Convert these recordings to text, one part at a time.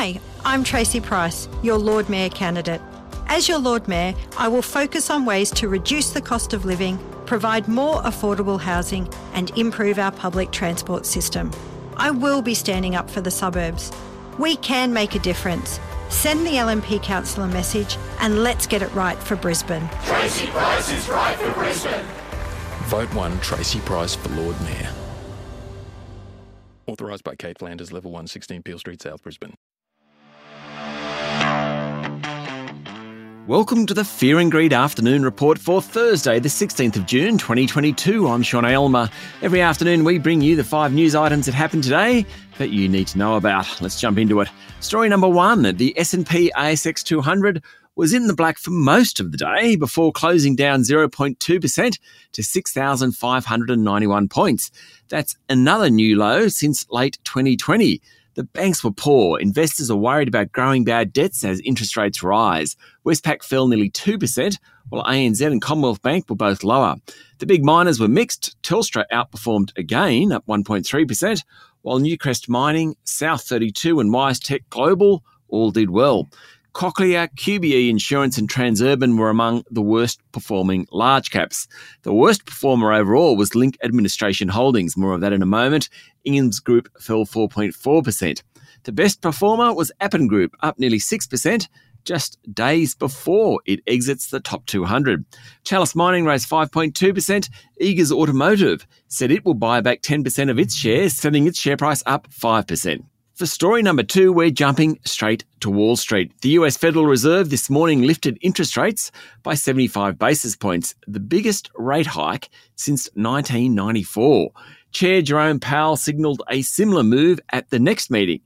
Hi, I'm Tracey Price, your Lord Mayor candidate. As your Lord Mayor, I will focus on ways to reduce the cost of living, provide more affordable housing, and improve our public transport system. I will be standing up for the suburbs. We can make a difference. Send the LNP council a message and let's get it right for Brisbane. Tracey Price is right for Brisbane. Vote 1 Tracey Price for Lord Mayor. Authorised by Kate Flanders, Level 1, 16 Peel Street, South Brisbane. Welcome to the Fear and Greed Afternoon Report for Thursday, the 16th of June 2022. I'm Sean Aylmer. Every afternoon we bring you the five news items that happened today that you need to know about. Let's jump into it. Story number one, the S&P ASX 200 was in the black for most of the day before closing down 0.2% to 6,591 points. That's another new low since late 2020. The banks were poor. Investors are worried about growing bad debts as interest rates rise. Westpac fell nearly 2%, while ANZ and Commonwealth Bank were both lower. The big miners were mixed. Telstra outperformed again, up 1.3%, while Newcrest Mining, South 32, and WiseTech Global all did well. Cochlear, QBE Insurance, and Transurban were among the worst performing large caps. The worst performer overall was Link Administration Holdings. More of that in a moment. Inghams Group fell 4.4%. The best performer was Appen Group, up nearly 6%, just days before it exits the top 200. Chalice Mining rose 5.2%. Eagers Automotive said it will buy back 10% of its shares, sending its share price up 5%. For story number two, we're jumping straight to Wall Street. The US Federal Reserve this morning lifted interest rates by 75 basis points, the biggest rate hike since 1994. Chair Jerome Powell signalled a similar move at the next meeting.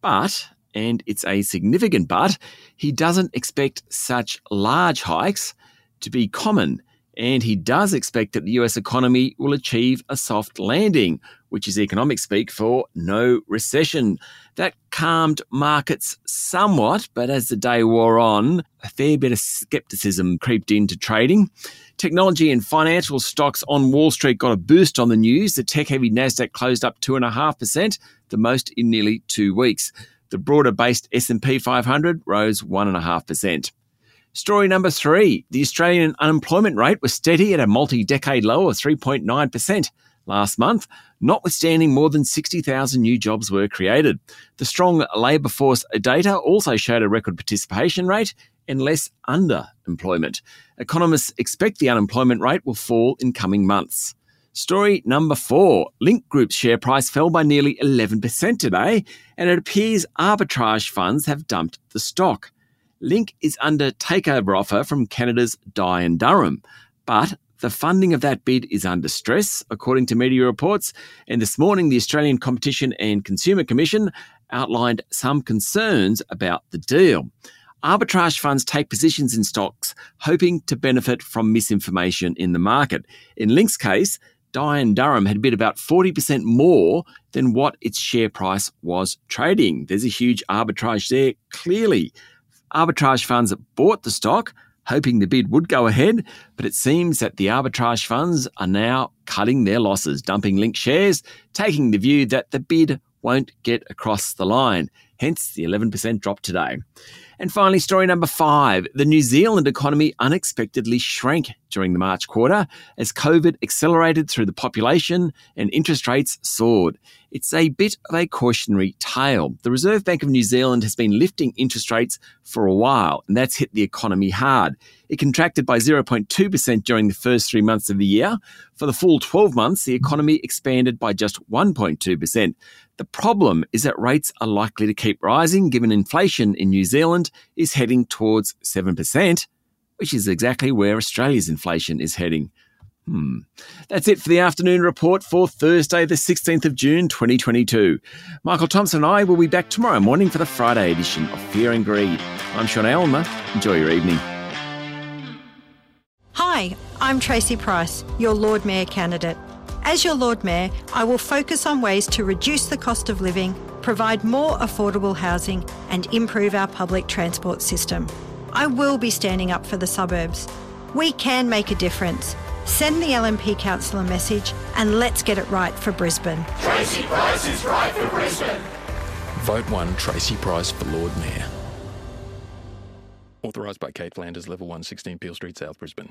But, and it's a significant but, he doesn't expect such large hikes to be common and he does expect that the US economy will achieve a soft landing, which is economic speak for no recession. That calmed markets somewhat, but as the day wore on, a fair bit of skepticism creeped into trading. Technology and financial stocks on Wall Street got a boost on the news. The tech heavy NASDAQ closed up 2.5%, the most in nearly two weeks. The broader based S&P 500 rose 1.5%. Story number three the Australian unemployment rate was steady at a multi decade low of 3.9% last month, notwithstanding more than 60,000 new jobs were created. The strong labour force data also showed a record participation rate and less underemployment. Economists expect the unemployment rate will fall in coming months. Story number four Link Group's share price fell by nearly 11% today, and it appears arbitrage funds have dumped the stock. Link is under takeover offer from Canada's Dye and Durham, but the funding of that bid is under stress, according to media reports. And this morning, the Australian Competition and Consumer Commission outlined some concerns about the deal. Arbitrage funds take positions in stocks, hoping to benefit from misinformation in the market. In Link's case, Dye and Durham had bid about 40% more than what its share price was trading. There's a huge arbitrage there, clearly arbitrage funds that bought the stock, hoping the bid would go ahead, but it seems that the arbitrage funds are now cutting their losses, dumping Link shares, taking the view that the bid won't get across the line. Hence the 11% drop today. And finally, story number five the New Zealand economy unexpectedly shrank during the March quarter as COVID accelerated through the population and interest rates soared. It's a bit of a cautionary tale. The Reserve Bank of New Zealand has been lifting interest rates for a while, and that's hit the economy hard. It contracted by 0.2% during the first three months of the year. For the full 12 months, the economy expanded by just 1.2%. The problem is that rates are likely to keep rising given inflation in New Zealand is heading towards 7%, which is exactly where Australia's inflation is heading. Hmm. That's it for the afternoon report for Thursday, the 16th of June, 2022. Michael Thomson and I will be back tomorrow morning for the Friday edition of Fear and Greed. I'm Sean Aylmer. Enjoy your evening. Hi, I'm Tracey Price, your Lord Mayor candidate. As your Lord Mayor, I will focus on ways to reduce the cost of living, provide more affordable housing, and improve our public transport system. I will be standing up for the suburbs. We can make a difference. Send the LNP Council a message and let's get it right for Brisbane. Tracey Price is right for Brisbane. Vote 1 Tracey Price for Lord Mayor. Authorised by Kate Flanders, Level 1, 16 Peel Street, South Brisbane.